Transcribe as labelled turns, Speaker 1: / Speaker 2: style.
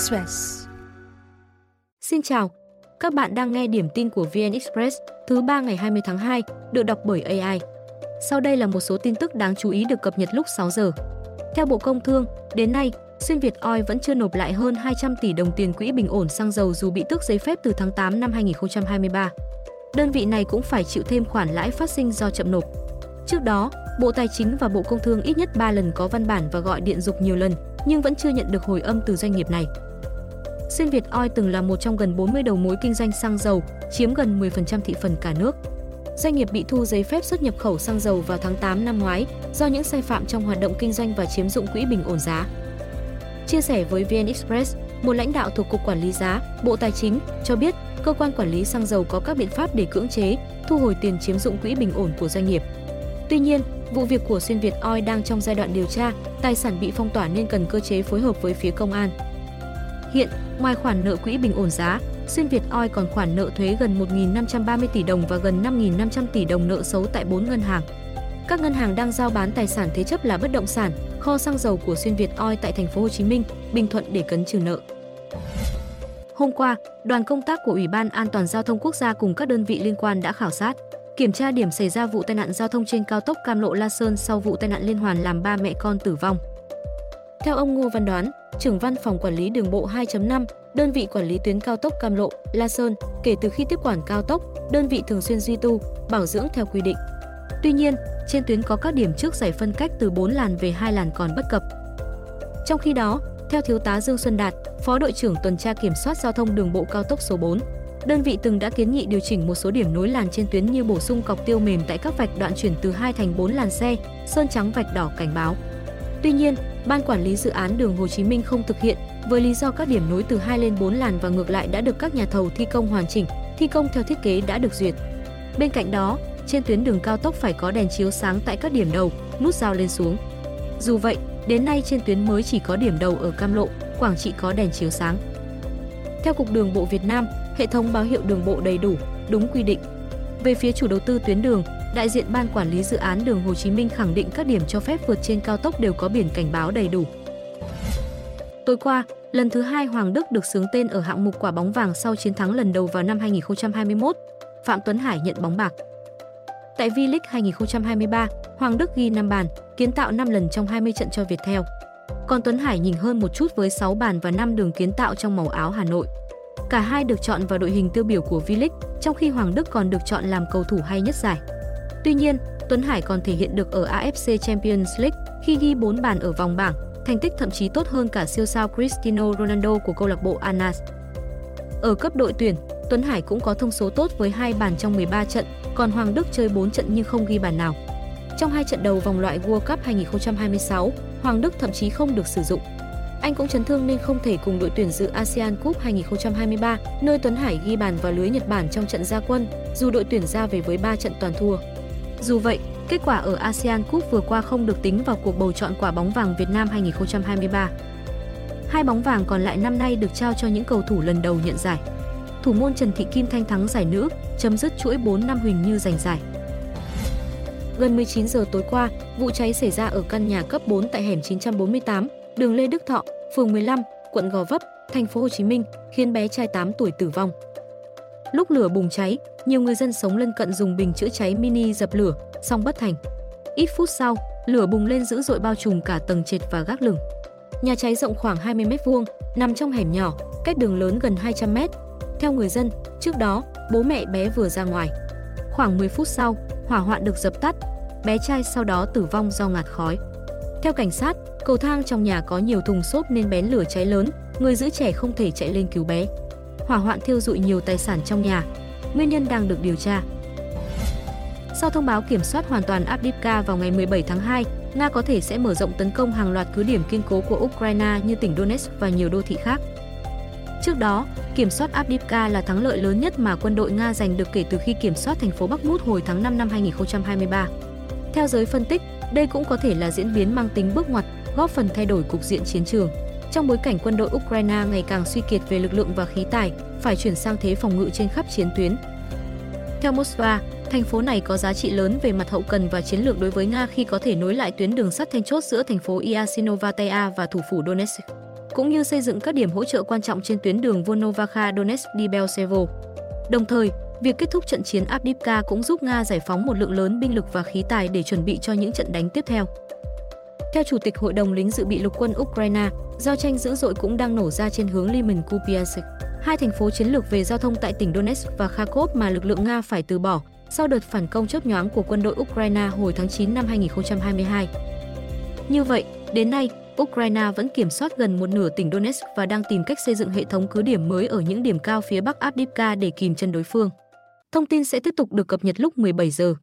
Speaker 1: Express.
Speaker 2: Xin chào, các bạn đang nghe điểm tin của VN Express thứ ba ngày 20 tháng 2, được đọc bởi AI. Sau đây là một số tin tức đáng chú ý được cập nhật lúc 6 giờ. Theo Bộ Công Thương, đến nay, Xuyên Việt Oil vẫn chưa nộp lại hơn 200 tỷ đồng tiền quỹ bình ổn xăng dầu dù bị tước giấy phép từ tháng 8 năm 2023. Đơn vị này cũng phải chịu thêm khoản lãi phát sinh do chậm nộp. Trước đó, Bộ Tài chính và Bộ Công Thương ít nhất 3 lần có văn bản và gọi điện dục nhiều lần, nhưng vẫn chưa nhận được hồi âm từ doanh nghiệp này. Xuyên Việt Oil từng là một trong gần 40 đầu mối kinh doanh xăng dầu, chiếm gần 10% thị phần cả nước. Doanh nghiệp bị thu giấy phép xuất nhập khẩu xăng dầu vào tháng 8 năm ngoái do những sai phạm trong hoạt động kinh doanh và chiếm dụng quỹ bình ổn giá. Chia sẻ với VN Express, một lãnh đạo thuộc Cục Quản lý giá, Bộ Tài chính cho biết cơ quan quản lý xăng dầu có các biện pháp để cưỡng chế, thu hồi tiền chiếm dụng quỹ bình ổn của doanh nghiệp. Tuy nhiên, vụ việc của Xuyên Việt Oil đang trong giai đoạn điều tra, tài sản bị phong tỏa nên cần cơ chế phối hợp với phía công an. Hiện, ngoài khoản nợ quỹ bình ổn giá, Xuyên Việt Oil còn khoản nợ thuế gần 1.530 tỷ đồng và gần 5.500 tỷ đồng nợ xấu tại 4 ngân hàng. Các ngân hàng đang giao bán tài sản thế chấp là bất động sản, kho xăng dầu của Xuyên Việt Oil tại thành phố Hồ Chí Minh, Bình Thuận để cấn trừ nợ. Hôm qua, đoàn công tác của Ủy ban An toàn giao thông quốc gia cùng các đơn vị liên quan đã khảo sát, kiểm tra điểm xảy ra vụ tai nạn giao thông trên cao tốc Cam Lộ La Sơn sau vụ tai nạn liên hoàn làm ba mẹ con tử vong. Theo ông Ngô Văn Đoán, trưởng văn phòng quản lý đường bộ 2.5, đơn vị quản lý tuyến cao tốc Cam Lộ, La Sơn, kể từ khi tiếp quản cao tốc, đơn vị thường xuyên duy tu, bảo dưỡng theo quy định. Tuy nhiên, trên tuyến có các điểm trước giải phân cách từ 4 làn về 2 làn còn bất cập. Trong khi đó, theo thiếu tá Dương Xuân Đạt, Phó đội trưởng tuần tra kiểm soát giao thông đường bộ cao tốc số 4, đơn vị từng đã kiến nghị điều chỉnh một số điểm nối làn trên tuyến như bổ sung cọc tiêu mềm tại các vạch đoạn chuyển từ 2 thành 4 làn xe, sơn trắng vạch đỏ cảnh báo. Tuy nhiên, ban quản lý dự án đường Hồ Chí Minh không thực hiện với lý do các điểm nối từ 2 lên 4 làn và ngược lại đã được các nhà thầu thi công hoàn chỉnh, thi công theo thiết kế đã được duyệt. Bên cạnh đó, trên tuyến đường cao tốc phải có đèn chiếu sáng tại các điểm đầu, nút giao lên xuống. Dù vậy, đến nay trên tuyến mới chỉ có điểm đầu ở Cam Lộ, Quảng Trị có đèn chiếu sáng. Theo Cục Đường bộ Việt Nam, hệ thống báo hiệu đường bộ đầy đủ, đúng quy định. Về phía chủ đầu tư tuyến đường, đại diện ban quản lý dự án đường Hồ Chí Minh khẳng định các điểm cho phép vượt trên cao tốc đều có biển cảnh báo đầy đủ. Tối qua, lần thứ hai Hoàng Đức được xướng tên ở hạng mục quả bóng vàng sau chiến thắng lần đầu vào năm 2021. Phạm Tuấn Hải nhận bóng bạc. Tại V-League 2023, Hoàng Đức ghi 5 bàn, kiến tạo 5 lần trong 20 trận cho Viettel. Còn Tuấn Hải nhìn hơn một chút với 6 bàn và 5 đường kiến tạo trong màu áo Hà Nội. Cả hai được chọn vào đội hình tiêu biểu của V-League, trong khi Hoàng Đức còn được chọn làm cầu thủ hay nhất giải. Tuy nhiên, Tuấn Hải còn thể hiện được ở AFC Champions League khi ghi 4 bàn ở vòng bảng, thành tích thậm chí tốt hơn cả siêu sao Cristiano Ronaldo của câu lạc bộ Anas. Ở cấp đội tuyển, Tuấn Hải cũng có thông số tốt với hai bàn trong 13 trận, còn Hoàng Đức chơi 4 trận nhưng không ghi bàn nào. Trong hai trận đầu vòng loại World Cup 2026, Hoàng Đức thậm chí không được sử dụng. Anh cũng chấn thương nên không thể cùng đội tuyển dự ASEAN Cup 2023, nơi Tuấn Hải ghi bàn vào lưới Nhật Bản trong trận gia quân, dù đội tuyển ra về với 3 trận toàn thua. Dù vậy, kết quả ở ASEAN Cup vừa qua không được tính vào cuộc bầu chọn quả bóng vàng Việt Nam 2023. Hai bóng vàng còn lại năm nay được trao cho những cầu thủ lần đầu nhận giải. Thủ môn Trần Thị Kim Thanh thắng giải nữ, chấm dứt chuỗi 4 năm Huỳnh Như giành giải. Gần 19 giờ tối qua, vụ cháy xảy ra ở căn nhà cấp 4 tại hẻm 948, đường Lê Đức Thọ, phường 15, quận Gò Vấp, thành phố Hồ Chí Minh, khiến bé trai 8 tuổi tử vong. Lúc lửa bùng cháy, nhiều người dân sống lân cận dùng bình chữa cháy mini dập lửa, song bất thành. Ít phút sau, lửa bùng lên dữ dội bao trùm cả tầng trệt và gác lửng. Nhà cháy rộng khoảng 20 m2, nằm trong hẻm nhỏ, cách đường lớn gần 200 m. Theo người dân, trước đó, bố mẹ bé vừa ra ngoài. Khoảng 10 phút sau, hỏa hoạn được dập tắt, bé trai sau đó tử vong do ngạt khói. Theo cảnh sát, cầu thang trong nhà có nhiều thùng xốp nên bén lửa cháy lớn, người giữ trẻ không thể chạy lên cứu bé. Hỏa hoạn thiêu dụi nhiều tài sản trong nhà, nguyên nhân đang được điều tra. Sau thông báo kiểm soát hoàn toàn Avdiivka vào ngày 17 tháng 2, Nga có thể sẽ mở rộng tấn công hàng loạt cứ điểm kiên cố của Ukraine như tỉnh Donetsk và nhiều đô thị khác. Trước đó, kiểm soát Avdiivka là thắng lợi lớn nhất mà quân đội Nga giành được kể từ khi kiểm soát thành phố Bắc Mút hồi tháng 5 năm 2023. Theo giới phân tích, đây cũng có thể là diễn biến mang tính bước ngoặt, góp phần thay đổi cục diện chiến trường. Trong bối cảnh quân đội Ukraine ngày càng suy kiệt về lực lượng và khí tài, phải chuyển sang thế phòng ngự trên khắp chiến tuyến. Theo Moscow, thành phố này có giá trị lớn về mặt hậu cần và chiến lược đối với Nga khi có thể nối lại tuyến đường sắt then chốt giữa thành phố Yasinovatea và thủ phủ Donetsk. cũng như xây dựng các điểm hỗ trợ quan trọng trên tuyến đường Volnovakha Donetsk đi Belsevo. Đồng thời, việc kết thúc trận chiến Avdiivka cũng giúp Nga giải phóng một lượng lớn binh lực và khí tài để chuẩn bị cho những trận đánh tiếp theo. Theo Chủ tịch Hội đồng lính dự bị lục quân Ukraine, giao tranh dữ dội cũng đang nổ ra trên hướng Lyman Kupiansk, hai thành phố chiến lược về giao thông tại tỉnh Donetsk và Kharkov mà lực lượng Nga phải từ bỏ sau đợt phản công chớp nhoáng của quân đội Ukraine hồi tháng 9 năm 2022. Như vậy, đến nay, Ukraine vẫn kiểm soát gần một nửa tỉnh Donetsk và đang tìm cách xây dựng hệ thống cứ điểm mới ở những điểm cao phía bắc Avdiivka để kìm chân đối phương. Thông tin sẽ tiếp tục được cập nhật lúc 17 giờ.